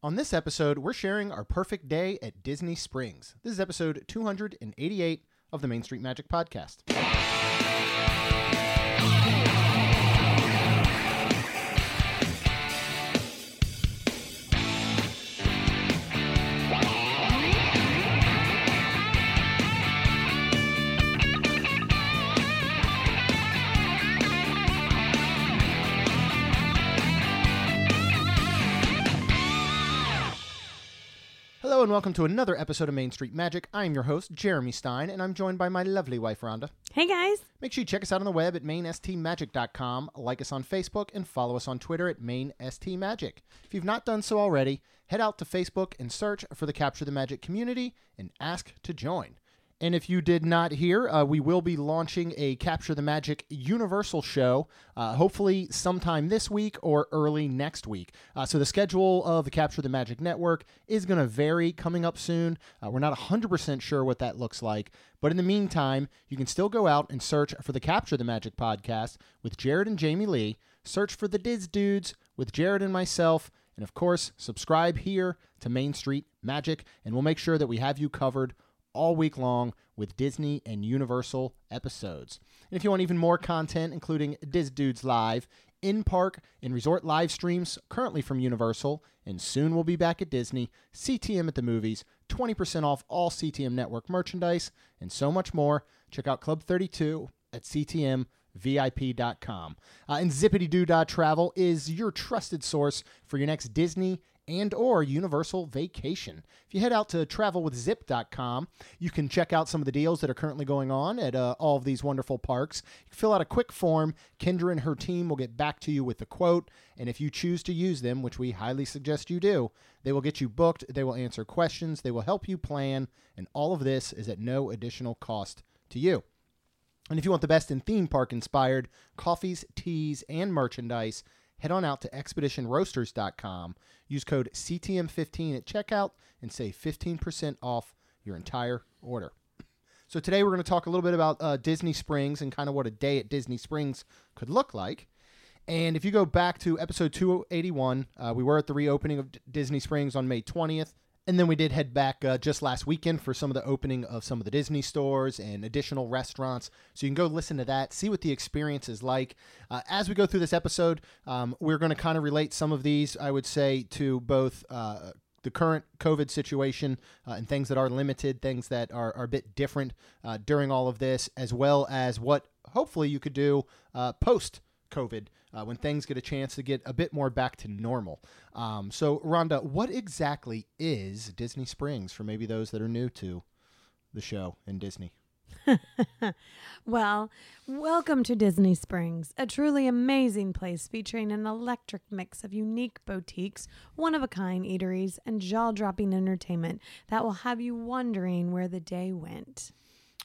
On this episode, we're sharing our perfect day at Disney Springs. This is episode 288 of the Main Street Magic Podcast. Hello and welcome to another episode of Main Street Magic. I'm your host, Jeremy Stein, and I'm joined by my lovely wife, Rhonda. Hey guys. Make sure you check us out on the web at mainstmagic.com, like us on Facebook, and follow us on Twitter at mainstmagic. If you've not done so already, head out to Facebook and search for the Capture the Magic community and ask to join. And if you did not hear, uh, we will be launching a Capture the Magic Universal show, uh, hopefully sometime this week or early next week. Uh, so the schedule of the Capture the Magic Network is going to vary coming up soon. Uh, we're not 100% sure what that looks like. But in the meantime, you can still go out and search for the Capture the Magic podcast with Jared and Jamie Lee. Search for the Diz Dudes with Jared and myself. And of course, subscribe here to Main Street Magic, and we'll make sure that we have you covered all week long with Disney and Universal episodes. And if you want even more content, including Diz Dudes Live, in park and resort live streams currently from Universal, and soon we'll be back at Disney, CTM at the movies, 20% off all CTM network merchandise, and so much more, check out Club 32 at CTMVIP.com. Uh, and Zippity Travel is your trusted source for your next Disney and or universal vacation. If you head out to travelwithzip.com, you can check out some of the deals that are currently going on at uh, all of these wonderful parks. You fill out a quick form. Kendra and her team will get back to you with the quote, and if you choose to use them, which we highly suggest you do, they will get you booked, they will answer questions, they will help you plan, and all of this is at no additional cost to you. And if you want the best in theme park inspired coffees, teas, and merchandise, head on out to expeditionroasters.com. Use code CTM15 at checkout and save 15% off your entire order. So today we're going to talk a little bit about uh, Disney Springs and kind of what a day at Disney Springs could look like. And if you go back to episode 281, uh, we were at the reopening of D- Disney Springs on May 20th. And then we did head back uh, just last weekend for some of the opening of some of the Disney stores and additional restaurants. So you can go listen to that, see what the experience is like. Uh, as we go through this episode, um, we're going to kind of relate some of these, I would say, to both. Uh, the current COVID situation uh, and things that are limited, things that are, are a bit different uh, during all of this, as well as what hopefully you could do uh, post COVID uh, when things get a chance to get a bit more back to normal. Um, so, Rhonda, what exactly is Disney Springs for maybe those that are new to the show and Disney? well, welcome to Disney Springs, a truly amazing place featuring an electric mix of unique boutiques, one of a kind eateries, and jaw dropping entertainment that will have you wondering where the day went.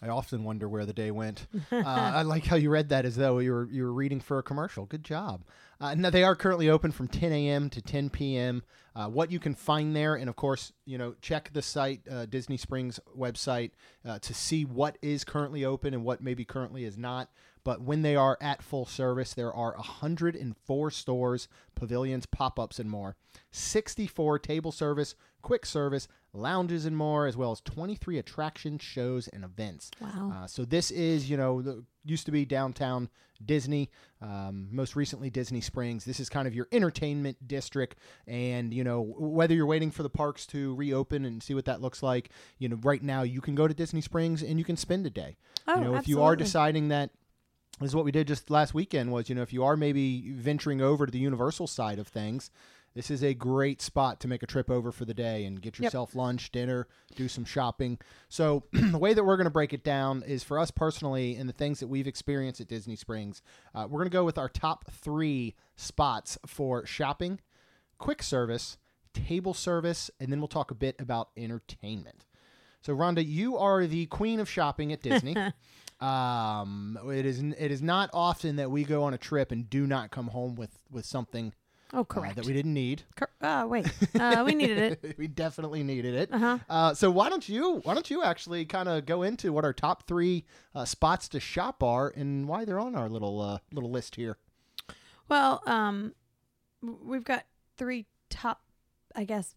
I often wonder where the day went. Uh, I like how you read that as though you were you were reading for a commercial. Good job. Uh, now they are currently open from 10 a.m. to 10 p.m. Uh, what you can find there, and of course, you know, check the site, uh, Disney Springs website, uh, to see what is currently open and what maybe currently is not. But when they are at full service, there are 104 stores, pavilions, pop ups, and more. 64 table service, quick service, lounges, and more, as well as 23 attractions, shows and events. Wow. Uh, so this is, you know, the, used to be downtown Disney, um, most recently Disney Springs. This is kind of your entertainment district, and you know whether you're waiting for the parks to reopen and see what that looks like. You know, right now you can go to Disney Springs and you can spend a day. Oh, you know, if you are deciding that this is what we did just last weekend was you know if you are maybe venturing over to the universal side of things this is a great spot to make a trip over for the day and get yourself yep. lunch dinner do some shopping so the way that we're going to break it down is for us personally and the things that we've experienced at disney springs uh, we're going to go with our top three spots for shopping quick service table service and then we'll talk a bit about entertainment so rhonda you are the queen of shopping at disney Um, it is it is not often that we go on a trip and do not come home with with something. Oh, correct. Uh, that we didn't need. Cor- uh, wait, uh, we needed it. we definitely needed it. Uh-huh. Uh, so why don't you why don't you actually kind of go into what our top three uh, spots to shop are and why they're on our little uh, little list here? Well, um, we've got three top, I guess,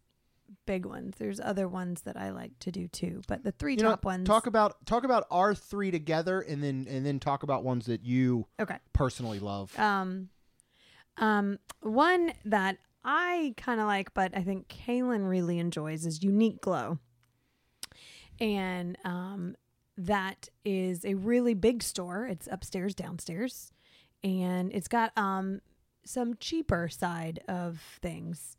big ones. There's other ones that I like to do too, but the three You know, top ones. talk about talk about our three together, and then and then talk about ones that you okay. personally love. Um, um, one that I kind of like, but I think Kaylin really enjoys is Uniqlo, and um, that is a really big store. It's upstairs, downstairs, and it's got um some cheaper side of things.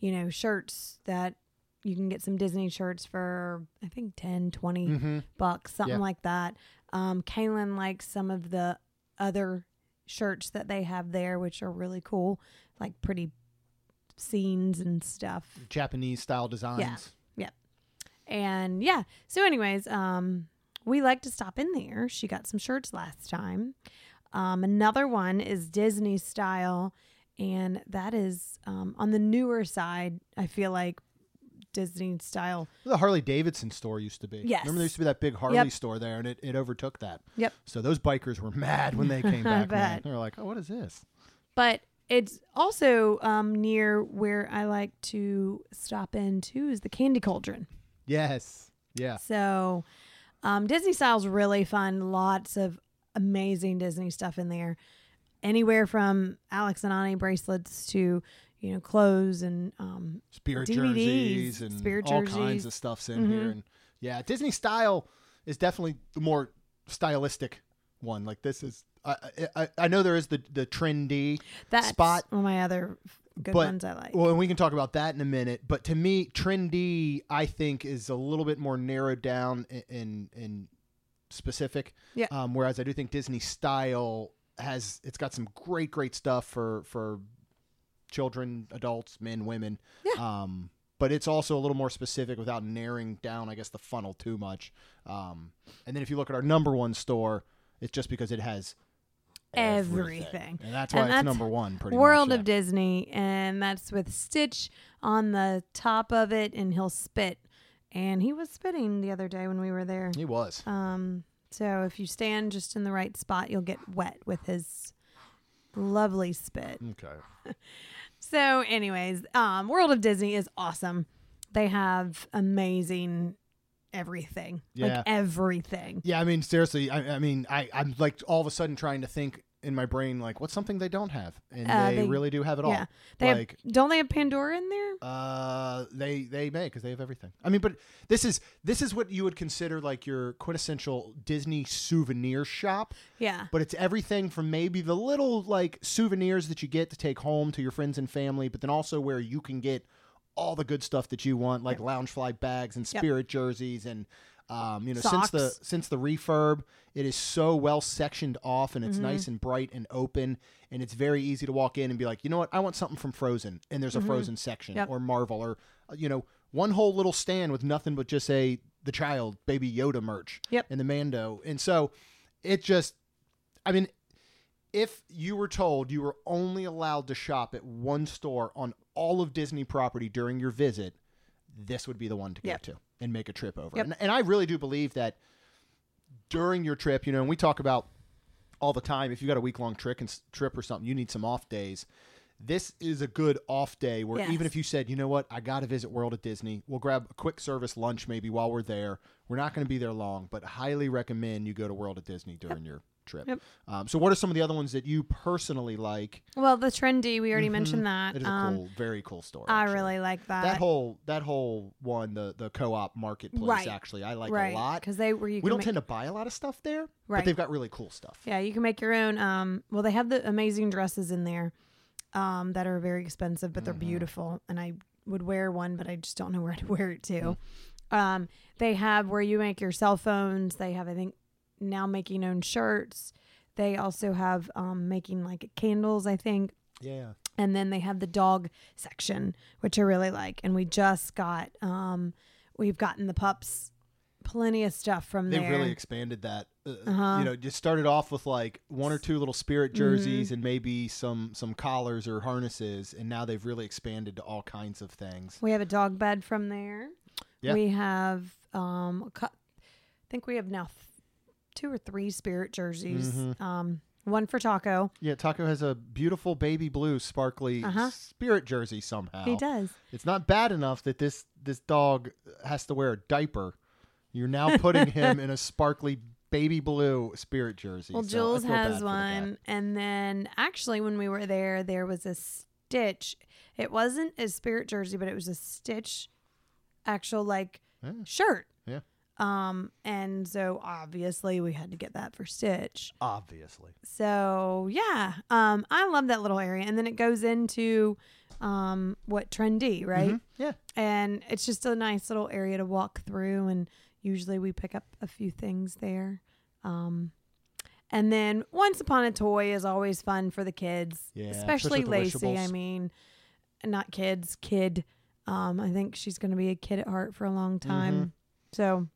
You know, shirts that you can get some Disney shirts for I think 10, 20 mm-hmm. bucks, something Yeah. like that. Um, Kaylin likes some of the other shirts that they have there, which are really cool, like pretty scenes and stuff. Japanese style designs. Yeah. Yep. And yeah, so anyways, um, we like to stop in there. She got some shirts last time. Um, another one is Disney style, and that is um, on the newer side. I feel like Disney style. The Harley Davidson store used to be. Yes. Remember there used to be that big Harley Yep. store there, and it, it overtook that. Yep. So those bikers were mad when they came back. They were like, "Oh, what is this?" But it's also um, near where I like to stop in too is the Candy Cauldron. Yes. Yeah. So um, Disney style's really fun. Lots of amazing Disney stuff in there. Anywhere from Alex and Ani bracelets to you know clothes and um, Spirit DVDs, jerseys and spirit all jerseys. kinds of stuff's in here. Mhm. And yeah, Disney style is definitely the more stylistic one. Like this is. I I, I know there is the the Tren-D that's Spot. one of my other good But- ones I like. Well, and we can talk about that in a minute. But to me, Tren-D, I think, is a little bit more narrowed down in in, in specific. Yeah. Um, whereas I do think Disney style has it's got some great, great stuff for for children, adults, men, women. Yeah. Um, but it's also a little more specific without narrowing down, I guess, the funnel too much. Um, and then if you look at our number one store, it's just because it has Everything. and that's why And it's that's number one. Pretty World much, of Disney, and that's with Stitch on the top of it, and he'll spit. And he was spitting the other day when we were there. He was. Um, so if you stand just in the right spot, you'll get wet with his lovely spit. Okay. So, anyways, um, World of Disney is awesome. They have amazing everything, Yeah. like everything. Yeah, I mean, seriously, I, I mean, I, I'm like all of a sudden trying to think in my brain, like, what's something they don't have? And Uh, they, they- really do have it all. Yeah, they like, have, don't they have Pandora in there? uh, they they may because they have everything. I mean, but this is this is what you would consider like your quintessential Disney souvenir shop. Yeah, But it's everything from maybe the little like souvenirs that you get to take home to your friends and family, but then also where you can get all the good stuff that you want, like Loungefly bags and Yep. spirit jerseys and um, you know since the since the refurb, it is so well sectioned off and it's Mm-hmm. nice and bright and open and it's very easy to walk in and be like, you know what, I want something from Frozen and there's a Frozen section Mm-hmm. Yep. or Marvel or uh, you know one whole little stand with nothing but just a the child baby Yoda merch Yep. and the Mando and so it just I mean, if you were told you were only allowed to shop at one store on all of Disney property during your visit, this would be the one to Yep. go to and make a trip over. Yep. And, and I really do believe that during your trip, you know, and we talk about all the time, if you got a week long trip and trip or something, you need some off days. This is a good off day where Yes. even if you said, you know what, I got to visit World at Disney, we'll grab a quick service lunch maybe while we're there. We're not going to be there long, but highly recommend you go to World at Disney during your trip. Yep. Um, so, what are some of the other ones that you personally like? well, the Tren-D we already Mhm. mentioned that. It is a Um, cool, very cool story. I actually. really like that. that whole that whole one, the the co-op marketplace. Right. Actually, I like right a lot. because they were you We don't make, tend to buy a lot of stuff there, but they've got really cool stuff. yeah you can make your own. Um, well they have the amazing dresses in there, um, that are very expensive but they're Mhm. beautiful and I would wear one but I just don't know where to wear it to. Mm. Um, they have where you make your cell phones. They have I think now making own shirts. They also have um making like candles I think. Yeah. and then they have the dog section which i really like and we just got um we've gotten the pups plenty of stuff from there. They've there really expanded that. Uh, Uh-huh. You know, just started off with like one or two little spirit jerseys and maybe some some collars or harnesses, and now they've really expanded to all kinds of things. we have a dog bed from there Yeah. we have um i think we have now two or three spirit jerseys Mhm. um one for Taco. Yeah, Taco has a beautiful baby blue, sparkly Uh-huh. spirit jersey somehow. He does. It's not bad enough that this this dog has to wear a diaper. You're now putting him in a sparkly baby blue spirit jersey. Well, so Jules has one, and then actually, when we were there, there was a Stitch. It wasn't a Spirit jersey, but it was a Stitch, actual like Yeah. shirt. Um, and so obviously we had to get that for Stitch. Obviously. So yeah, um, I love that little area, and then it goes into um what Tren-D, right? Mhm. Yeah. And it's just a nice little area to walk through, and usually we pick up a few things there. Um, and then Once Upon a Toy is always fun for the kids, Yeah, especially especially Lacey. I mean, not kids, kid. Um, I think she's going to be a kid at heart for a long time. Mm-hmm. So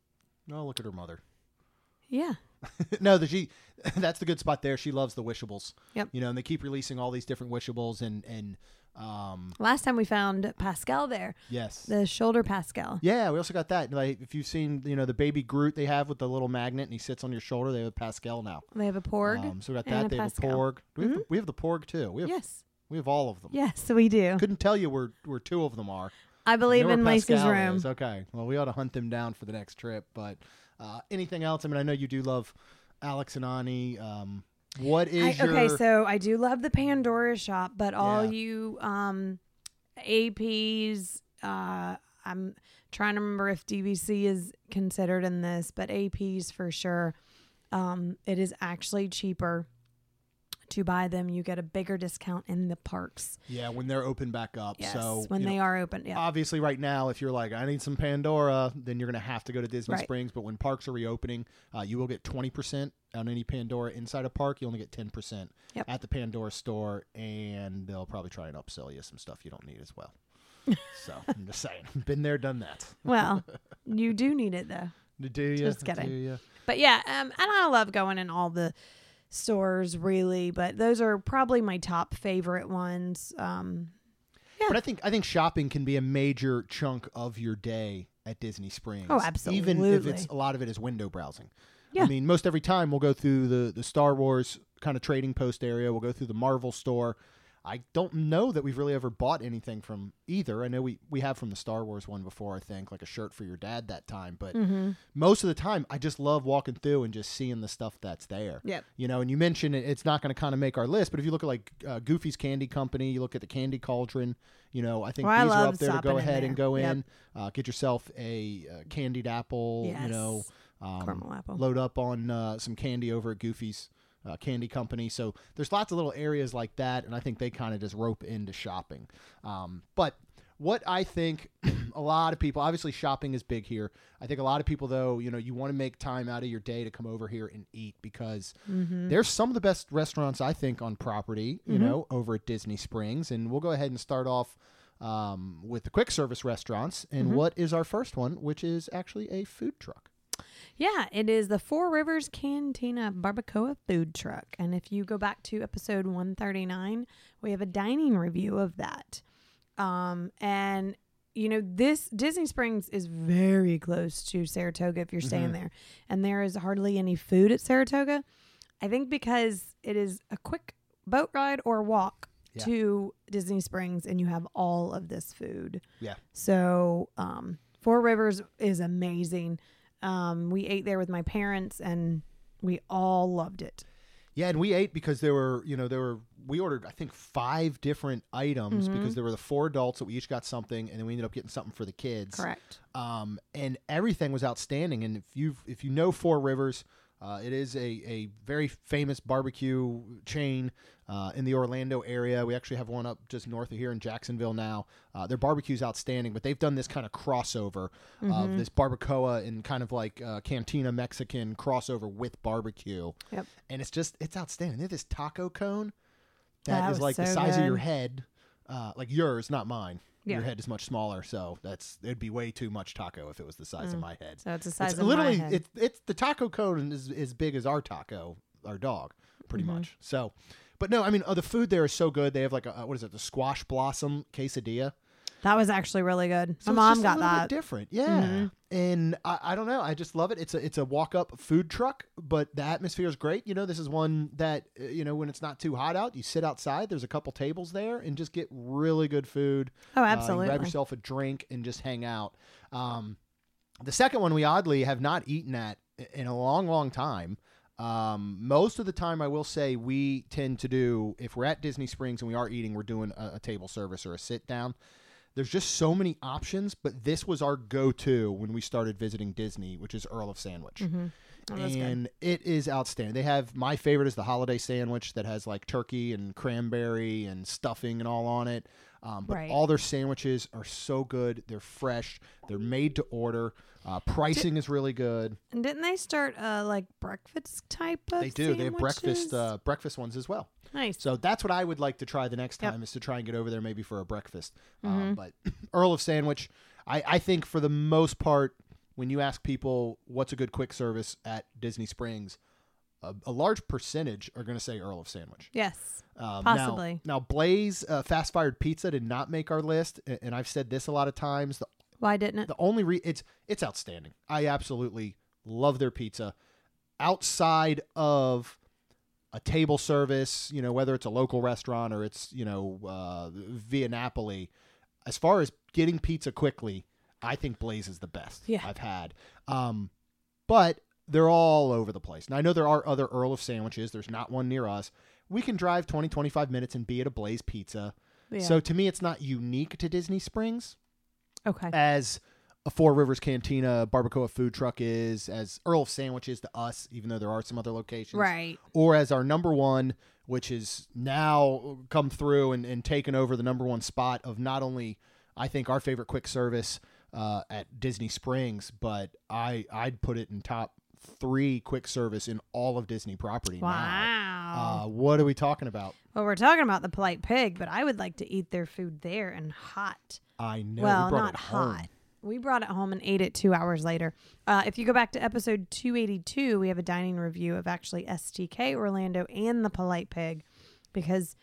Oh, look at her mother. yeah, no, the she that's the good spot there. She loves the wishables. Yep. You know, and they keep releasing all these different wishables and and um last time we found Pascal there, yes. the shoulder Pascal. Yeah, we also got that. Like if you've seen, you know, the baby Groot they have with the little magnet and he sits on your shoulder, they have a Pascal now. They have a Porg. Um, so we got that. They have a Pascal. Mm-hmm. Porg. Do we, have the, we have the Porg too. We have yes, we have all of them. yes, we do. Couldn't tell you where where two of them are. I believe in Lacey's Pascal room. is. Okay. Well, we ought to hunt them down for the next trip. But uh, anything else? I mean, I know you do love Alex and Ani. Um, what I, your okay, so I do love the Pandora shop, but all Yeah. you um APs, uh, I'm trying to remember if DVC is considered in this, but APs for sure. Um, it is actually cheaper to buy them. You get a bigger discount in the parks. yeah when they're open back up? Yes, so when they know, are open. Yeah. obviously right now if you're like i need some pandora then you're going to have to go to disney Right. springs but when parks are reopening uh, you will get 20% on any pandora inside a park you only get 10% Yep. at the pandora store and they'll probably try and upsell you some stuff you don't need as well so i'm just saying been there done that well, you do need it though. do you Just kidding. do you? But yeah, um, and I love going in all the stores really, but those are probably my top favorite ones. Um, Yeah. but i think i think shopping can be a major chunk of your day at disney springs Oh, absolutely. even if it's a lot of it is window browsing Yeah. I mean, most every time we'll go through the, the Star Wars kind of trading post area. We'll go through the Marvel store. I don't know that we've really ever bought anything from either. I know we, we have from the Star Wars one before, I think, like a shirt for your dad that time. But Mm-hmm. most of the time, I just love walking through and just seeing the stuff that's there. Yep. You know, and you mentioned it, it's not going to kind of make our list, but if you look at like uh, Goofy's Candy Company, you look at the Candy Cauldron, you know, I think Well, I these are up there to go ahead and go Yep. in. Uh, get yourself a uh, candied apple, you know. Um, Caramel apple. Load up on uh, some candy over at Goofy's uh, Candy Company. So there's lots of little areas like that, and I think they kind of just rope into shopping. Um, but what I think a lot of people, obviously shopping is big here. I think a lot of people, though, you know, you want to make time out of your day to come over here and eat because Mm-hmm. there's some of the best restaurants I think on property, you know, over at Disney Springs. And we'll go ahead and start off um, with the quick service restaurants. And what is our first one, which is actually a food truck. Yeah, it is the Four Rivers Cantina Barbacoa Food Truck. And if you go back to episode 139, we have a dining review of that. Um, and you know, this Disney Springs is very close to Saratoga if you're staying Mhm. there. And there is hardly any food at Saratoga. I think because it is a quick boat ride or walk Yeah. to Disney Springs and you have all of this food. Yeah. So, um, Four Rivers is amazing. Um, we ate there with my parents and we all loved it. Yeah, and we ate because there were, you know, there were we ordered I think five different items Mm-hmm. because there were the four adults that we each got something, and then we ended up getting something for the kids. Correct. Um, and everything was outstanding. And if you if you know Four Rivers, uh, it is a, a very famous barbecue chain uh, in the Orlando area. We actually have one up just north of here in Jacksonville now. Uh, their barbecue's outstanding, but they've done this kind of crossover Mm-hmm. of this barbacoa and kind of like uh, cantina Mexican crossover with barbecue. Yep. And it's just it's outstanding. They have this taco cone That that is like the so size of your head, uh, like yours, not mine. Yeah. Your head is much smaller, so that's it'd be way too much taco if it was the size of my head. So it's the size It's of literally my head. it's it's the taco cone is as big as our taco, our dog, pretty Mm-hmm. much. So, but no, I mean uh, the food there is so good. They have like a uh, what is it, the squash blossom quesadilla. That was actually really good. So My mom got a that. Different, yeah. And I, I don't know. I just love it. It's a it's a walk up food truck, but the atmosphere is great. You know, this is one that uh, you know when it's not too hot out, you sit outside. There's a couple tables there and just get really good food. Oh, Uh, you absolutely. grab yourself a drink and just hang out. Um, the second one we oddly have not eaten at in a long, long time. Um, most of the time, I will say we tend to do if we're at Disney Springs and we are eating, we're doing a, a table service or a sit down. There's just so many options, but this was our go-to when we started visiting Disney, which is Earl of Sandwich mm-hmm. Oh, that's good. and it is outstanding. They have my favorite is the holiday sandwich that has like turkey and cranberry and stuffing and all on it. Um, but Right. all their sandwiches are so good. They're fresh. They're made to order. Uh, pricing is really good. And didn't they start uh like breakfast type of They do. They have breakfast uh, breakfast ones as well. nice. So that's what I would like to try the next Yep. time is to try and get over there maybe for a breakfast. Mm-hmm. Um, but Earl of Sandwich, I, I think for the most part, when you ask people what's a good quick service at Disney Springs, a, a large percentage are going to say Earl of Sandwich. yes. Um, Possibly. Now, now Blaze uh, Fast Fired Pizza did not make our list, a- and I've said this a lot of times. The Why didn't it? the only re- it's it's outstanding. I absolutely love their pizza. Outside of a table service, you know, whether it's a local restaurant or it's you know uh, via Napoli, as far as getting pizza quickly, I think Blaze is the best Yeah. I've had. Um, but they're all over the place. And I know there are other Earl of sandwiches. There's not one near us. We can drive 20, 25 minutes and be at a Blaze Pizza. Yeah. So to me, it's not unique to Disney Springs okay. as a Four Rivers Cantina barbacoa food truck is, as Earl of Sandwiches to us, even though there are some other locations, Right. or as our number one, which is now come through and, and taken over the number one spot of not only, I think, our favorite quick service uh, at Disney Springs, but I I'd put it in top three quick service in all of Disney property. Now. Wow. Uh, what are we talking about? well, we're talking about the polite pig, but I would like to eat their food there and hot. I know. well, we brought not it home. hot. We brought it home and ate it two hours later. Uh, if you go back to episode 282, we have a dining review of actually STK Orlando and the Polite Pig because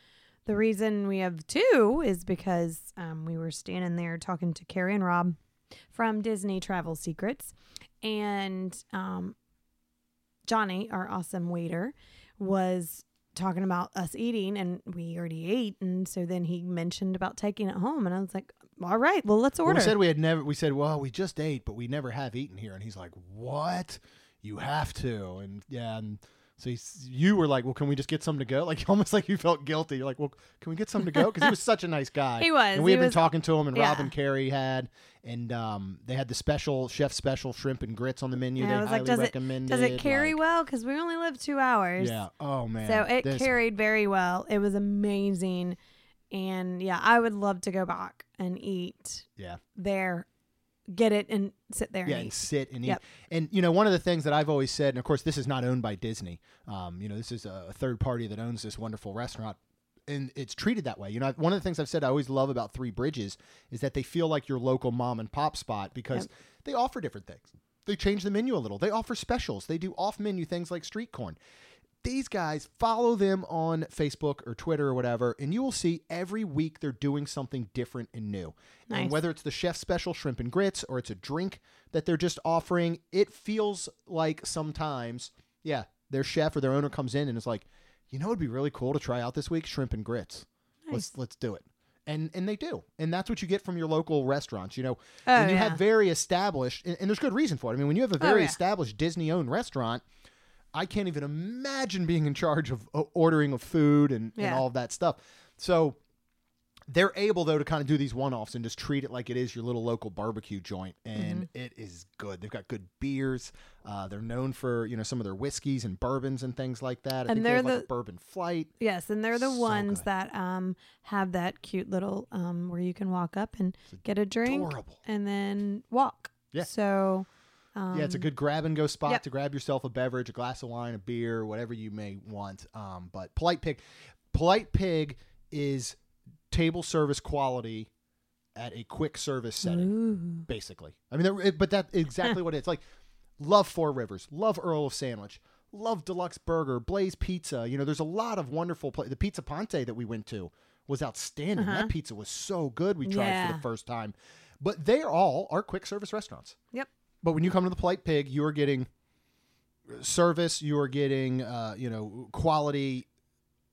the reason we have two is because um, we were standing there talking to Carrie and Rob from Disney Travel Secrets. And um, Johnny, our awesome waiter, was talking about us eating and we already ate. And so then he mentioned about taking it home. And I was like, all right, well, let's Well, order. we said we had never. We said, well, we just ate, but we never have eaten here. And he's like, what? You have to. And yeah, and so you were like, well, can we just get some to go? Like almost like you felt guilty. You're like, well, can we get some to go? Because he was such a nice guy. He was. And we had been was- talking to him, and Rob and Carrie had, and um, they had the special chef special shrimp and grits on the menu. And they I was highly like, does it, recommended. does it carry like- well? Because we only lived two hours. Yeah. Oh man. So it This- carried very well. It was amazing. And yeah, I would love to go back and eat Yeah. there, get it and sit there yeah, and and sit and eat. Yep. And you know, one of the things that I've always said, and of course, this is not owned by Disney. Um, you know, this is a third party that owns this wonderful restaurant, and it's treated that way. You know, one of the things I've said I always love about Three Bridges is that they feel like your local mom and pop spot because Yep. they offer different things. They change the menu a little. They offer specials. They do off-menu things like street corn these guys follow them on Facebook or Twitter or whatever, and you will see every week they're doing something different and new. Nice. And whether it's the chef special shrimp and grits or it's a drink that they're just offering, it feels like sometimes, yeah, their chef or their owner comes in and is like, you know, it'd be really cool to try out this week shrimp and grits. Let's let's do it. And and they do, and that's what you get from your local restaurants. You know, Oh, when you yeah. have very established, and, and there's good reason for it. I mean, when you have a oh, very yeah. established Disney-owned restaurant, I can't even imagine being in charge of uh, ordering of food and, and all of that stuff. So they're able though to kind of do these one-offs and just treat it like it is your little local barbecue joint, and Mm-hmm. it is good. They've got good beers. Uh, they're known for you know some of their whiskeys and bourbons and things like that. I And think they have they're like a the- bourbon flight. Yes, and they're the So ones good. that um have that cute little um where you can walk up and get a drink Adorable. and then walk. Yeah. So um, yeah, it's a good grab and go spot yep. to grab yourself a beverage, a glass of wine, a beer, whatever you may want. Um, but Polite Pig, Polite Pig is table service quality at a quick service setting, Ooh. basically. I mean, it- but that's exactly what it's like. Love Four Rivers, love Earl of Sandwich, love D-Luxe Burger, Blaze Pizza. You know, there's a lot of wonderful pla The Pizza Ponte that we went to was outstanding. Uh-huh. That pizza was so good. We tried for the first time. But they are all are quick service restaurants. Yep. But when you come to the Polite Pig, you are getting service. You are getting, uh, you know, quality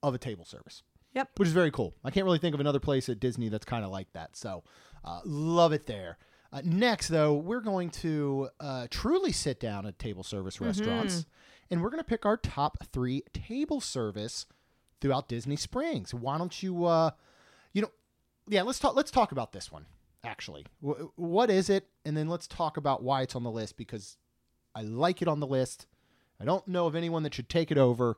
of a table service. Yep. Which is very cool. I can't really think of another place at Disney that's kind of like that. So, uh, love it there. Uh, next, though, we're going to uh, truly sit down at table service restaurants, and we're going to pick our top three table service throughout Disney Springs. Why don't you, uh, you know, yeah, let's talk. Let's talk about this one. Actually, w- what is it? And then let's talk about why it's on the list because I like it on the list. I don't know of anyone that should take it over,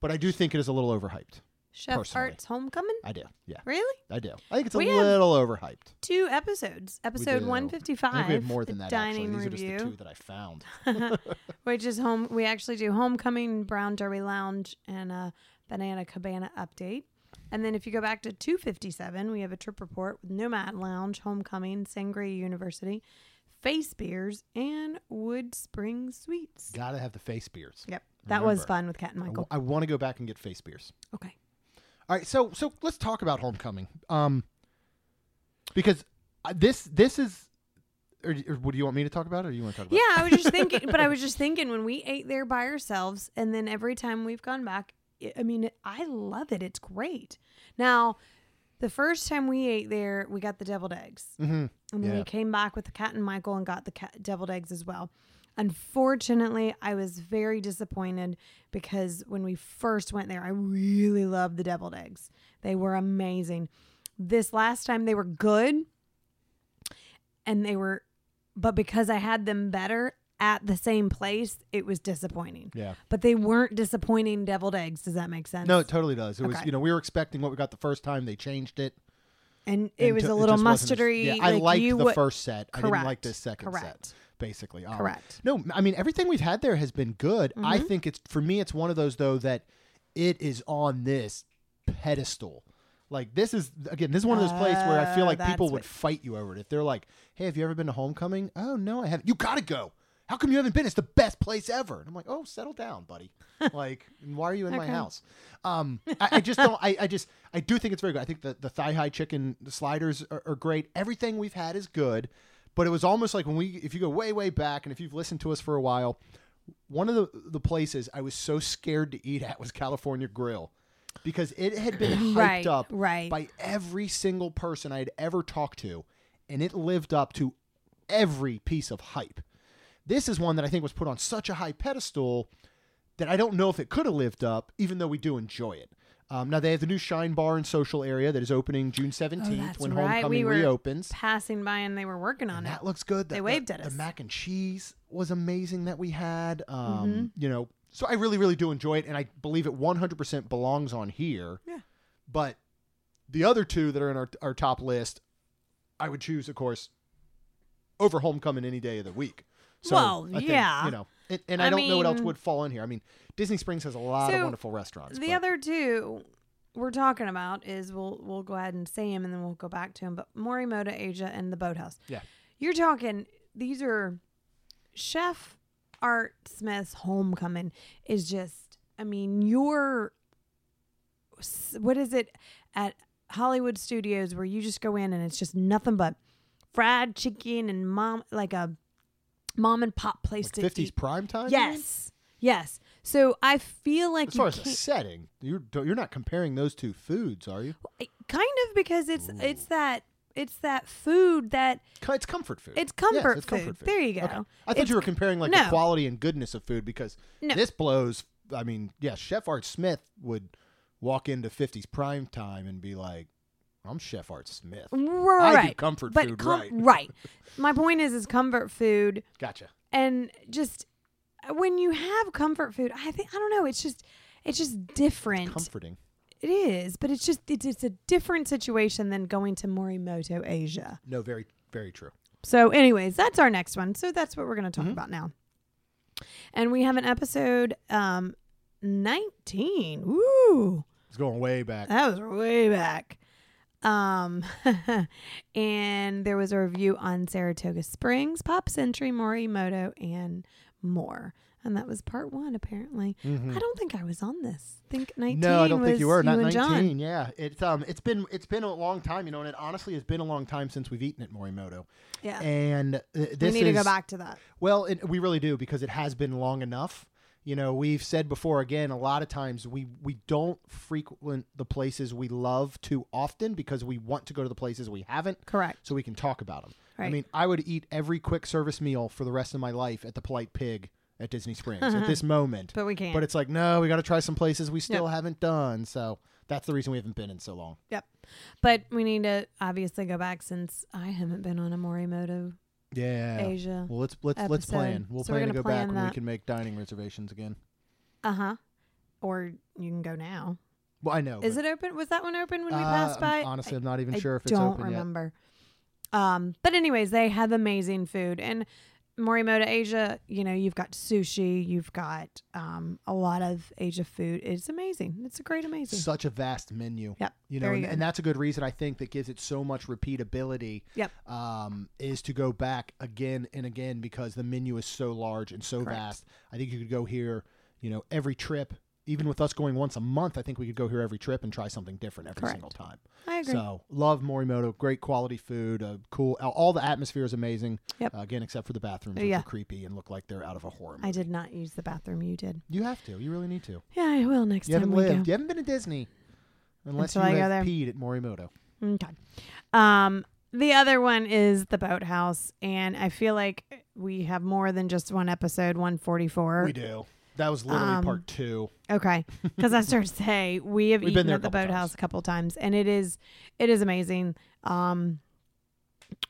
but I do think it is a little overhyped. Chef Personally. Art's Homecoming? I do. Yeah, Really? I do. I think it's a We little overhyped. Two episodes. Episode do. 155. I we have more than that. Dining actually, these review. are just the two that I found. which is home. We actually do homecoming, Brown Derby Lounge, and a Banana Cabana update. And then if you go back to 257, we have a trip report with Nomad Lounge, Homecoming, Sangria University, Face Beers, and Wood Spring Sweets. Got to have the face beers. Yep, that was fun with Cat and Michael. I, want to go back and get face beers. Okay. All right, so so let's talk about homecoming. Um, because uh, this this is, or, or what do you want me to talk about, or you want to talk about? Yeah, I was just thinking, but I was just thinking when we ate there by ourselves, and then every time we've gone back, I- I mean, I love it. It's great. Now, the first time we ate there, we got the deviled eggs, Mm-hmm. and then Yeah. we came back with the cat and Michael and got the cat, deviled eggs as well. Unfortunately, I was very disappointed because when we first went there, I really loved the deviled eggs. They were amazing. This last time they were good and they were but because I had them better at the same place, it was disappointing. Yeah. But they weren't disappointing deviled eggs. Does that make sense? No, it totally does. It was you know we were expecting what we got the first time. They changed it. and it and was to- a little just wasn't as- mustardy. Yeah, I like liked you the first set. I didn't like Correct. the second Correct. set. Basically, Um, Correct. No, I mean everything we've had there has been good. I Mhm. think it's for me. It's one of those though that it is on this pedestal. Like this is again, this is one of those places where I feel Uh, like people would fight you over it. If they're like, "Hey, have you ever been to Homecoming?" "Oh no, I haven't." You gotta go. How come you haven't been? It's the best place ever. And I'm like, "Oh, settle down, buddy. like, why are you in my house?" Um, I, I just don't. I, I just I do think it's very good. I think the the thigh high chicken sliders are, are great. Everything we've had is good, but it was almost like when we, if you go way way back, and if you've listened to us for a while, one of the the places I was so scared to eat at was California Grill because it had been hyped Right, up right. by every single person I had ever talked to, and it lived up to every piece of hype. This is one that I think was put on such a high pedestal that I don't know if it could have lived up, even though we do enjoy it. Um, now they have the new Shine Bar and Social Area that is opening June seventeenth Oh, when right. Homecoming We were reopens. Passing by and they were working on And it. that looks good. The, They the- waved at us. the, mac and cheese was amazing that we had. Um, Mm-hmm. You know, so I really, really do enjoy it, and I believe it 100% belongs on here. Yeah. But the other two that are in our, our top list, I would choose, of course, over Homecoming any day of the week. So Well, I think, yeah. you know, and, and I, I don't know what else would fall in here. I mean, Disney Springs has a lot of wonderful restaurants. The but- other two we're talking about is we'll we'll go ahead and say them and then we'll go back to them. But Morimoto Asia and the Boathouse. Yeah. You're talking. These are Chef Art Smith's Homecoming is just. I mean, your what is it at Hollywood Studios where you just go in and it's just nothing but fried chicken and mom like a mom and pop place like to 50s eat. prime time? Yes. Yes. So I feel like As far as a setting, you're you're not comparing those two foods, are you? kind of because it's it's that it's that food that It's comfort food. It's Yes, comfort it's food. comfort food. There you go. Okay. I thought It's you were comparing like no. the quality and goodness of food because No. this blows. I mean, yeah, Chef Art Smith would walk into 50s prime time and be like, "I'm Chef Art Smith." right. I do comfort but food com- right. right. My point is is comfort food Gotcha. and just when you have comfort food, I think I don't know, it's just it's just different. Comforting. It is, but it's just it's, it's a different situation than going to Morimoto Asia. No, very very true. So, anyways, that's our next one. So that's what we're going to talk Mhm. about now. And we have an episode um 19. Woo! It's going way back. That was way back. Um and there was a review on Saratoga Springs, Pop Century, Morimoto and more. and that was part one. Apparently, Mhm. I don't think I was on this. I think nineteen. No, I don't think you were. Not John. nineteen. Yeah, it's um, it's been it's been a long time, you know, and it honestly has been a long time since we've eaten at Morimoto. Yeah, And uh, this we need to go back to that. Well, it, we really do because it has been long enough. You know, we've said before again, a lot of times we we don't frequent the places we love too often because we want to go to the places we haven't Correct. so we can talk about them. I mean, I would eat every quick service meal for the rest of my life at the Polite Pig at Disney Springs at this moment. But we can't. But it's like, no, we got to try some places we still haven't done. So that's the reason we haven't been in so long. Yep. But we need to obviously go back since I haven't been on a Morimoto Yeah. Asia. Well, let's let's let's episode. plan. We'll So we're plan to gonna go back plan when we that. can make dining reservations again. Uh huh. Or you can go now. Well, I know. Is but- it open? Was that one open when we Uh, passed by? I'm- honestly, I'm not even I sure if it's don't open remember. Um, but anyways, they have amazing food and Morimoto Asia. You know, you've got sushi, you've got um a lot of Asia food. It's amazing. It's a great amazing. Such a vast menu. Yep, You know, and, and that's a good reason I think that gives it so much repeatability. Yep. Um, is to go back again and again because the menu is so large and so Correct. vast. I think you could go here. You know, every trip. Even with us going once a month, I think we could go here every trip and try something different every Correct. single time. I agree. So love Morimoto. Great quality food. Uh, cool. all- the atmosphere is amazing. Yep. Uh, again, except for the bathrooms, which Yeah. are creepy and look like they're out of a horror. Movie. I did not use the bathroom. You did. You have to. You really need to. Yeah, I will next You time haven't we lived. go. You haven't been to Disney unless Until you I have peed at Morimoto. Okay. Um, the other one is the boathouse, and I feel like we have more than just one episode. One forty four. We do. That was literally Um, part two. Okay, because I started to say we have We've been eaten there at the boathouse times. a couple times, and it is it is amazing. Um,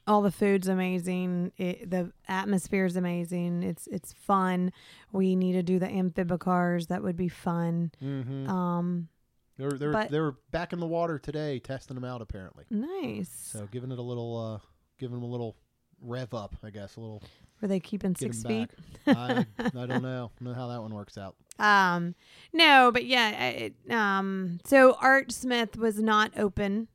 all the food's amazing. It, the atmosphere is amazing. It's it's fun. We need to do the amphibicars. That would be fun. Mm-hmm. Um, they're they were, but- they were back in the water today, testing them out apparently. nice. So giving it a little, uh, giving them a little rev up, I guess. A little Were they keeping get six feet? I, I don't know. know how that one works out. Um, no, but yeah. It, um, so Art Smith was not open.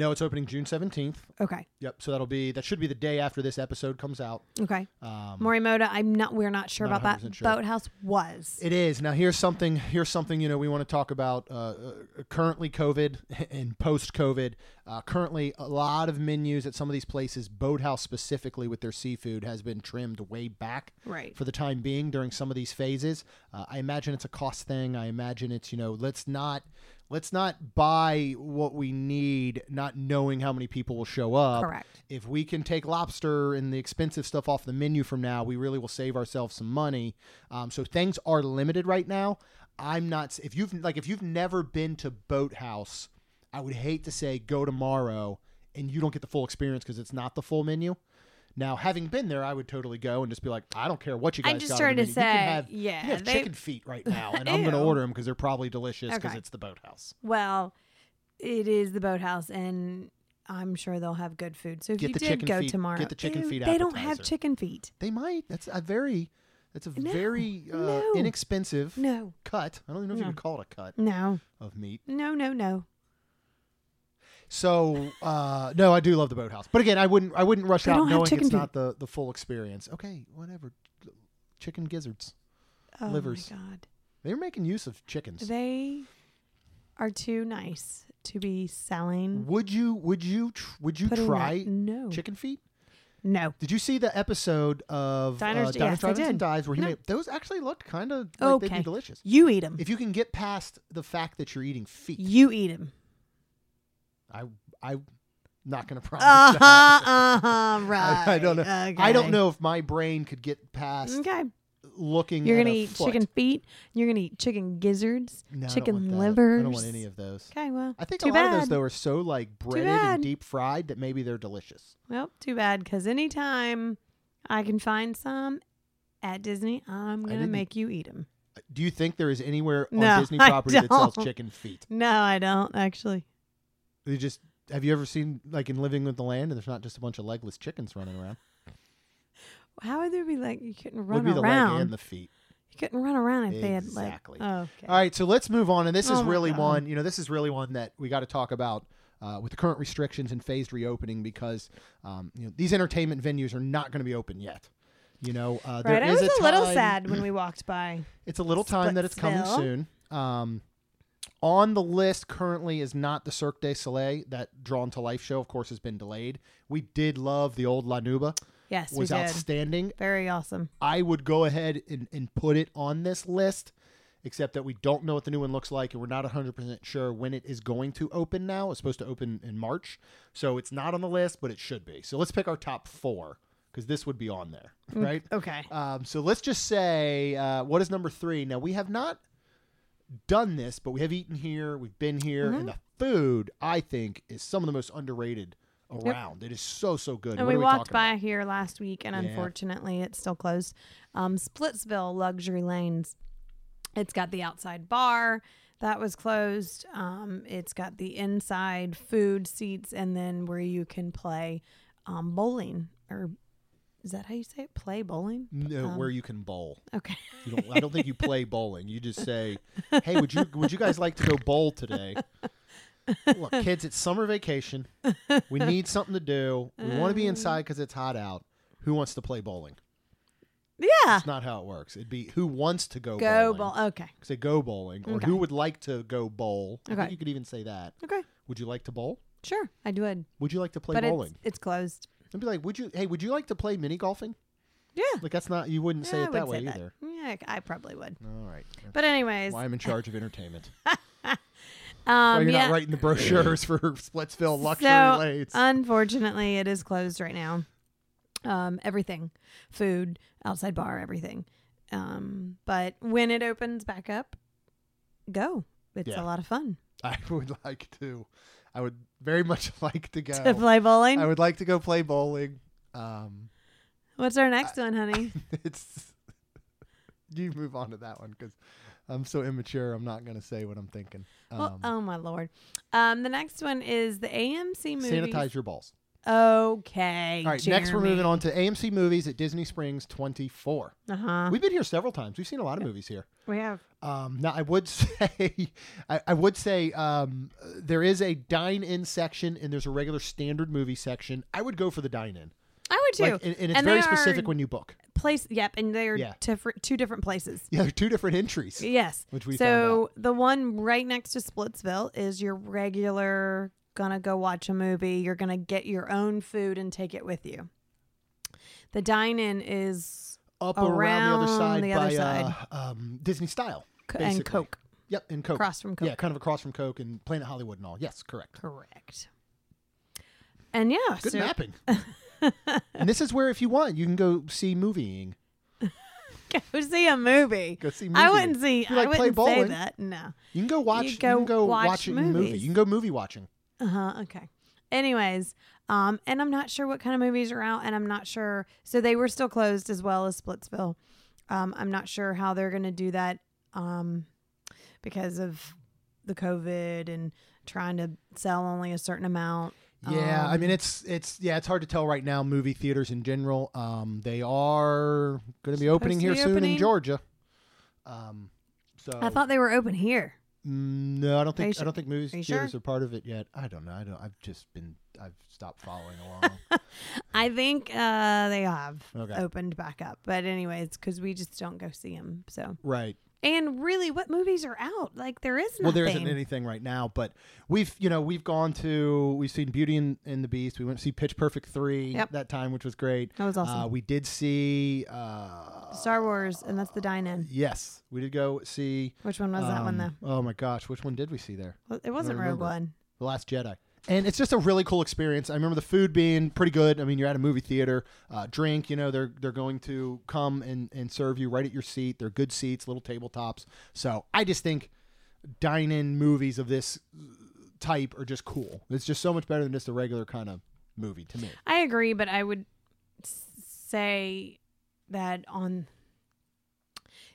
No, it's opening June seventeenth. Okay. Yep. So that'll be that should be the day after this episode comes out. Okay. Um, Morimoto. I'm not. We're not sure Not about that. sure. Boathouse was. It is now. Here's something. Here's something. You know, we want to talk about. Uh, uh, currently, COVID and post-COVID. Uh, currently, a lot of menus at some of these places, Boathouse specifically, with their seafood, has been trimmed way back right. for the time being during some of these phases. Uh, I imagine it's a cost thing. I imagine it's you know, let's not let's not buy what we need, not knowing how many people will show up. Correct. If we can take lobster and the expensive stuff off the menu from now, we really will save ourselves some money. Um, so things are limited right now. I'm not. If you've like, if you've never been to Boathouse, I would hate to say go tomorrow and you don't get the full experience because it's not the full menu. Now, having been there, I would totally go and just be like, I don't care what you guys I'm just got trying to menu. You can say, have, yeah, you have they- chicken feet right now, and I'm going to order them because they're probably delicious because Okay. it's the Boathouse. Well, it is the boathouse, and I'm sure they'll have good food. So if Get you the did go feet- tomorrow, get the chicken feet They don't have chicken feet. They might. That's a very, that's a No, very uh, no. inexpensive No, cut. I don't even know if No. you can call it a cut no, of meat. no, no, no. So uh, no, I do love the Boathouse, but again, I wouldn't, I wouldn't rush They out knowing it's not the the full experience. Okay, whatever. Chicken gizzards. Oh Livers. my god, They're making use of chickens. they are too nice to be selling. Would you would you tr- would you try that- no, chicken feet? no. Did you see the episode of Diners- uh, Diners, yes, Drive-Ins, and Dives where he No. made those actually looked kind of like they'd Okay. be delicious. You eat them. If you can get past the fact that you're eating feet, You eat them. I I not going to promise Uh huh. that. Uh huh. Right. I, I don't know. I don't know if my brain could get past Okay. looking. You're gonna eat foot. chicken feet. You're gonna eat chicken gizzards. No, chicken livers. I don't want any of those. Okay. Well. I think a lot bad. of those though are so like breaded and deep fried that maybe they're delicious. Well, too bad. Because anytime I can find some at Disney, I'm gonna make you eat them. Do you think there is anywhere on No, Disney property that sells chicken feet? No, I don't actually. You just have you ever seen like in Living with the Land and there's not just a bunch of legless chickens running around? How would there be like you couldn't Would run be the around? leg and the feet. you couldn't run around if they had Exactly. Oh, okay. All right, so let's move on. And this is Oh my really God. one, you know, this is really one that we got to talk about uh, with the current restrictions and phased reopening because, um, you know, these entertainment venues are not going to be open yet. You know, uh, Right. there I is was a, little time- sad when we walked by. It's a little time that it's coming Splitsville. soon. Um, on the list currently is not the Cirque du Soleil. That Drawn to Life show, of course, has been delayed. We did love the old La Nouba. Yes, was outstanding. Very awesome. I would go ahead and, and put it on this list, except that we don't know what the new one looks like, and we're not 100% sure when it is going to open now. It's supposed to open in March. So it's not on the list, but it should be. So let's pick our top four, because this would be on there, right? Okay. Um, so let's just say, uh, what is number three? Now, we have not done this, but we have eaten here, we've been here, Mm-hmm. and the food, I think, is some of the most underrated around. It is so, so good. And we we walked by about? here last week, and Yeah. unfortunately, it's still closed. Um, Splitsville Luxury Lanes. It's got the outside bar that was closed. Um, it's got the inside food seats, and then where you can play um, bowling. Or is that how you say it? Play bowling? No, Um, where you can bowl. Okay. You don't, I don't think you play bowling. You just say, "Hey, would you would you guys like to go bowl today?" Look, kids, it's summer vacation. We need something to do. We want to be inside because it's hot out. Who wants to play bowling? Yeah. That's not how it works. It'd be who wants to go, Go bowling. bowl. Okay. Say go bowling, or Okay. who would like to go bowl. I Okay. think you could even say that. Okay. Would you like to bowl? Sure. I would. Would you like to play but bowling? it's, it's closed. I'd be like, would you? Hey, would you like to play mini golfing? Yeah. Like that's not. You wouldn't say Yeah, I it that way say that. either. Yeah, I probably would. All right. But anyways, Well, I'm in charge of entertainment. um, Why you're yeah. not writing the brochures for Splitsville luxury so, lanes. Unfortunately, it is closed right now. Um, everything, food, outside bar, everything. Um, but when it opens back up, go. It's Yeah. a lot of fun I would like to. I would very much like to go to go. play bowling. I would like to go play bowling. Um, What's our next one, honey? it's you move on to that one because I'm so immature. I'm not going to say what I'm thinking. Um, well, oh my lord. Um, the next one is the AMC movie. sanitize your balls. Okay. All right. Next, we're moving on to AMC movies at Disney Springs 24. Uh huh. We've been here several times. We've seen a lot of movies here. We have. Um, now, I would say, I, I would say, um, there is a dine-in section and there's a regular standard movie section. I would go for the dine-in, I would too. like, and, and it's And very specific when you book. Place. Yep. And they're Yeah. different, two different places. Yeah, there are two different entries. Yes. Which we so the one right next to Splitsville is your regular gonna go watch a movie. You're gonna get your own food and take it with you. The dine-in is Up around, the other side the by other side. Uh, um, Disney style. co- basically. and Coke Yep, and Coke. across from Coke. Yeah, kind of across from Coke and Planet Hollywood and all. Yes, correct. Correct. And yeah, Good so mapping. and this is where, if you want, you can go see movieing. go see a movie. Go see. I wouldn't see. You like I wouldn't say bowling? that. No. You can go watch. You, go can go watch watch, movie. You can go movie watching. Uh huh. Okay. Anyways, um, and I'm not sure what kind of movies are out, and I'm not sure. So they were still closed as well as Splitsville. Um, I'm not sure how they're going to do that, um, because of the COVID and trying to sell only a certain amount. Yeah, I Um, mean it's it's yeah it's hard to tell right now. Movie theaters in general, um, they are going to be opening here soon in? Georgia. Um, so I thought they were open here. No, I don't think I don't think movie are theaters sure? are part of it yet. I don't know. I don't. I've just been I've stopped following along. I think uh, they have Okay. opened back up, but anyways, because we just don't go see them. So, right. And really, what movies are out? Like there is nothing. Well, there isn't anything right now, but we've you know we've gone to we've seen Beauty and, and the Beast. We went to see Pitch Perfect three Yep. that time, which was great. That was awesome. Uh, we did see uh, Star Wars, and that's the dine-in. Yes, we did go see. Which one was that one though? um, Oh my gosh, which one did we see there? Well, It wasn't Rogue. One. The Last Jedi. And it's just a really cool experience. I remember the food being pretty good. I mean, you're at a movie theater, uh, drink. You know, they're they're going to come and, and serve you right at your seat. They're good seats, little tabletops. So I just think dine-in movies of this type are just cool. It's just so much better than just a regular kind of movie to me. I agree, but I would say that on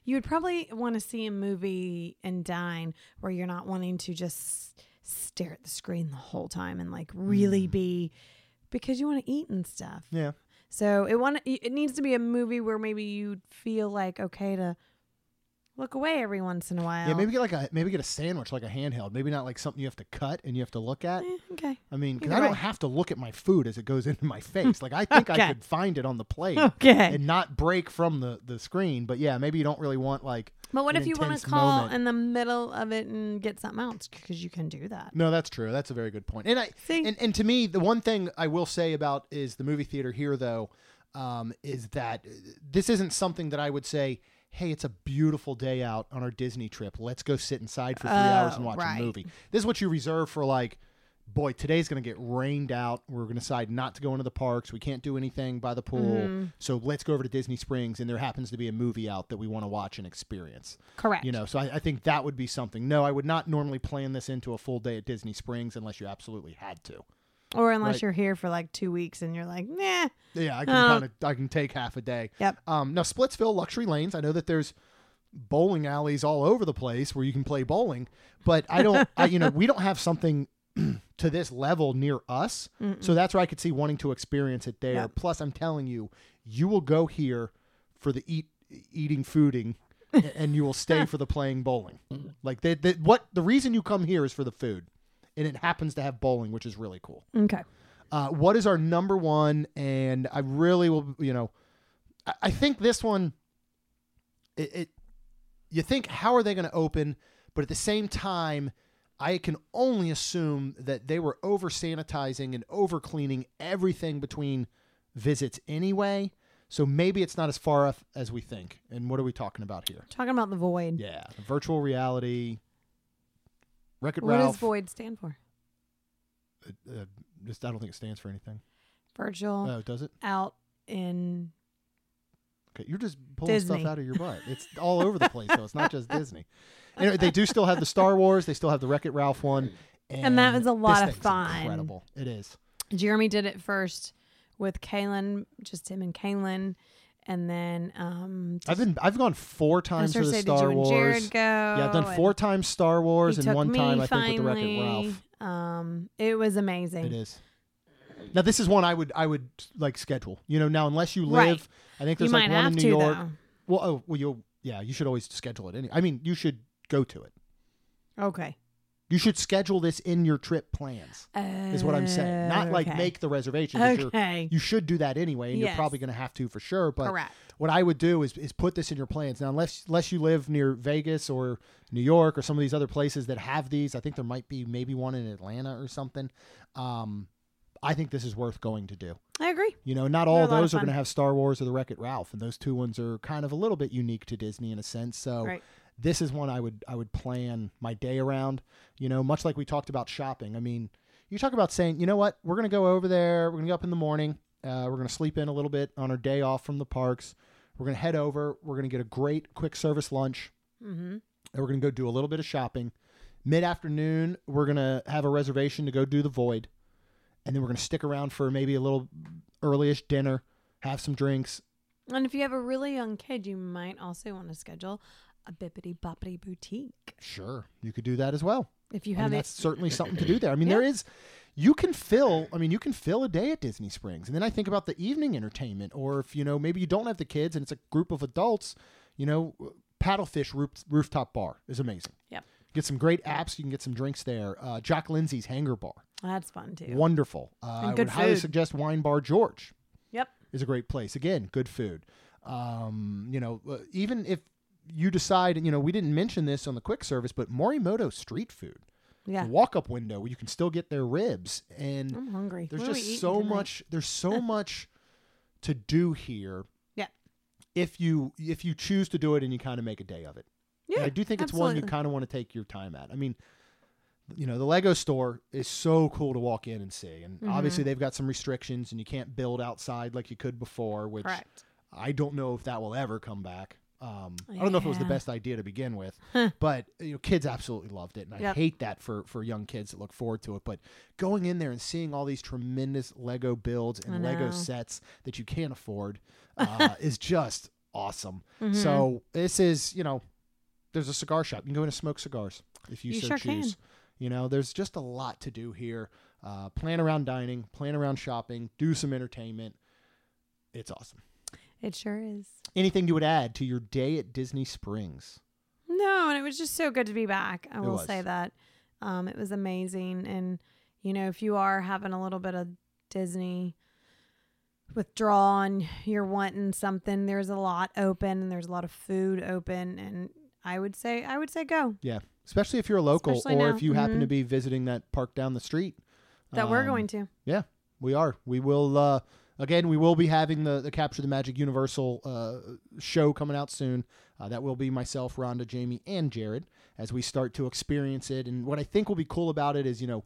you would probably want to see a movie and dine where you're not wanting to just stare at the screen the whole time and like really mm. be because you want to eat and stuff. Yeah. So it want it needs to be a movie where maybe you feel like okay to look away every once in a while. Yeah, maybe get like a maybe get a sandwich, like a handheld. Maybe not like something you have to cut and you have to look at. Eh, okay. I mean, because I don't way. have to look at my food as it goes into my face. Like I think I could find it on the plate Okay. and not break from the the screen. But yeah, maybe you don't really want like. But what if you want to call moment. in the middle of it and get something else? Because you can do that. No, that's true. That's a very good point. And I See? and, and to me, the one thing I will say about is the movie theater here though, um, is that uh, this isn't something that I would say. Hey, it's a beautiful day out on our Disney trip. Let's go sit inside for three hours and Oh, watch right. a movie. This is what you reserve for like, boy, today's going to get rained out. We're going to decide not to go into the parks. We can't do anything by the pool. Mm-hmm. So let's go over to Disney Springs, and there happens to be a movie out that we want to watch and experience. Correct. You know, so I, I think that would be something. No, I would not normally plan this into a full day at Disney Springs unless you absolutely had to. Or unless right. you're here for like two weeks and you're like, nah. Yeah, I can Oh. kind of I can take half a day. Yep. Um, now Splitsville luxury lanes. I know that there's bowling alleys all over the place where you can play bowling, but I don't. I, you know, we don't have something to this level near us, so that's where I could see wanting to experience it there. Yep. Plus, I'm telling you, you will go here for the eat eating fooding. and you will stay for the playing bowling. Like they, they, what the reason you come here is for the food, and it happens to have bowling, which is really cool. Okay. Uh, what is our number one? And I really will, you know, I, I think this one, it, it, you think, how are they going to open? But at the same time, I can only assume that they were over sanitizing and over cleaning everything between visits anyway. So maybe it's not as far off as we think. And what are we talking about here? Talking about the void. Yeah, virtual reality. Wreck It What Ralph. does void stand for? uh, just I don't think it stands for anything. Virgil Oh, does it? out in Okay, you're just pulling Disney. stuff out of your butt. It's all over the place, though. It's not just Disney. Anyway, they do still have the Star Wars. They still have the Wreck It Ralph one, and, And that was a this lot of thing's fun. Incredible, it is. Jeremy did it first with Kaylin, just him and Kaylin, and then um. I've been I've gone four times for gonna the say, Star you Wars. Jared go? yeah, I've done four times Star Wars and one me time I think with the It. Ralph. Um, it was amazing. It is. Now this is one I would I would like schedule. You know, now unless you live, Right. I think You there's might like one in New to York. though. Well, oh, well, you'll yeah, you should always schedule it. Any, I mean, you should go to it. Okay. You should schedule this in your trip plans. is what I'm saying. Not like Okay. make the reservation. Okay. You should do that anyway, and you're probably going to have to for sure. But Correct. what I would do is, is put this in your plans. Now, unless unless you live near Vegas or New York or some of these other places that have these, I think there might be maybe one in Atlanta or something. Um, I think this is worth going to do. I agree. You know, not They're all a of lot of those are going to have Star Wars or the Wreck It Ralph, and those two ones are kind of a little bit unique to Disney in a sense. So Right. This is one I would I would plan my day around. You know, much like we talked about shopping. I mean, you talk about saying, you know what, we're going to go over there. We're going to go up in the morning. Uh, we're going to sleep in a little bit on our day off from the parks. We're going to head over. We're going to get a great quick service lunch. Mm-hmm. And we're going to go do a little bit of shopping. Mid afternoon, we're going to have a reservation to go do the void. And then we're going to stick around for maybe a little earlyish dinner, have some drinks. And if you have a really young kid, you might also want to schedule a Bibbidi Bobbidi boutique. Sure, you could do that as well. If you I mean, have it, that's certainly something to do there. I mean, Yeah. there is, you can fill, I mean, you can fill a day at Disney Springs. And then I think about the evening entertainment, or if, you know, maybe you don't have the kids and it's a group of adults, you know, Paddlefish roof, Rooftop Bar is amazing. Yep. Get some great apps. You can get some drinks there. Uh, Jock Lindsay's Hangar Bar, that's fun too. wonderful. Uh, I would good highly suggest Wine Bar George Yep. is a great place. Again, good food. Um, you know, uh, even if you decide, you know, we didn't mention this on the quick service, but Morimoto street food Yeah. walk up window where you can still get their ribs and I'm hungry. there's What just so much there's so much to do here Yeah. if you if you choose to do it and you kind of make a day of it And Yeah. i do think it's one you kind of want to take your time at i mean you know the lego store is so cool to walk in and see and obviously Mm-hmm. they've got some restrictions and you can't build outside like you could before which Correct. I don't know if that will ever come back. Um, I don't know if it was the best idea to begin with, but you know, kids absolutely loved it, and I hate that for for young kids that look forward to it. But going in there and seeing all these tremendous Lego builds and Lego sets that you can't afford uh, is just awesome. Mm-hmm. So this is, you know, there's a cigar shop. You can go in and smoke cigars if you, You so sure can. choose. You know, there's just a lot to do here. Uh, plan around dining, plan around shopping, do some entertainment. It's awesome. It sure is. Anything you would add to your day at Disney Springs? No, and it was just so good to be back. I It will was. say that. Um, it was amazing. And, you know, if you are having a little bit of Disney withdrawal and you're wanting something, there's a lot open and there's a lot of food open. And I would say, I would say go. Yeah, especially if you're a local Especially or now. if you happen Mhm. to be visiting that park down the street. That we're Um, going to. Yeah, we are. We will. Uh, again, we will be having the the Capture the Magic Universal uh, show coming out soon. Uh, that will be myself, Rhonda, Jamie, and Jared as we start to experience it. And what I think will be cool about it is, you know,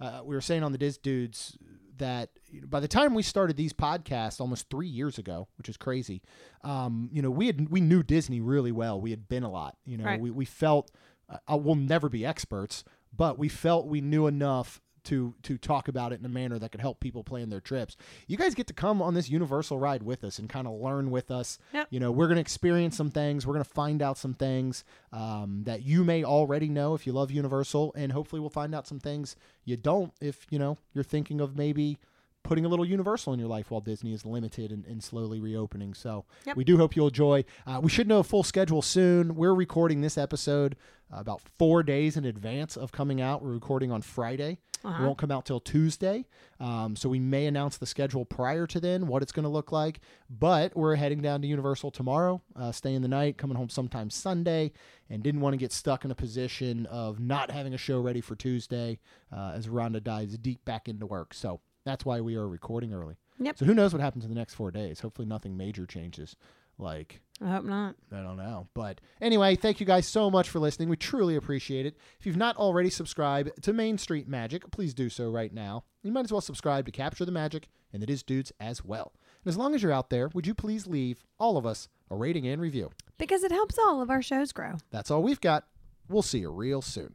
uh, we were saying on the Diz Dudes that by the time we started these podcasts almost three years ago, which is crazy, um, you know, we had we knew Disney really well. We had been a lot. You know, Right. we we felt uh, we'll never be experts, but we felt we knew enough to to talk about it in a manner that could help people plan their trips. You guys get to come on this Universal ride with us and kind of learn with us. Yep. You know, we're going to experience some things. We're going to find out some things um, that you may already know if you love Universal, and hopefully we'll find out some things you don't if you know you're thinking of maybe putting a little Universal in your life while Disney is limited and, and slowly reopening. So Yep. we do hope you'll enjoy. Uh, we should know a full schedule soon. We're recording this episode uh, about four days in advance of coming out. We're recording on Friday. It Uh-huh. won't come out till Tuesday. Um, so we may announce the schedule prior to then, what it's going to look like. But we're heading down to Universal tomorrow, uh, staying the night, coming home sometime Sunday, and didn't want to get stuck in a position of not having a show ready for Tuesday uh, as Rhonda dives deep back into work. So that's why we are recording early. Yep. So who knows what happens in the next four days? Hopefully nothing major changes. Like I hope not. I don't know. But anyway, thank you guys so much for listening. We truly appreciate it. If you've not already subscribed to Main Street Magic, please do so right now. You might as well subscribe to Capture the Magic and the Diz Dudes as well. And as long as you're out there, would you please leave all of us a rating and review? Because it helps all of our shows grow. That's all we've got. We'll see you real soon.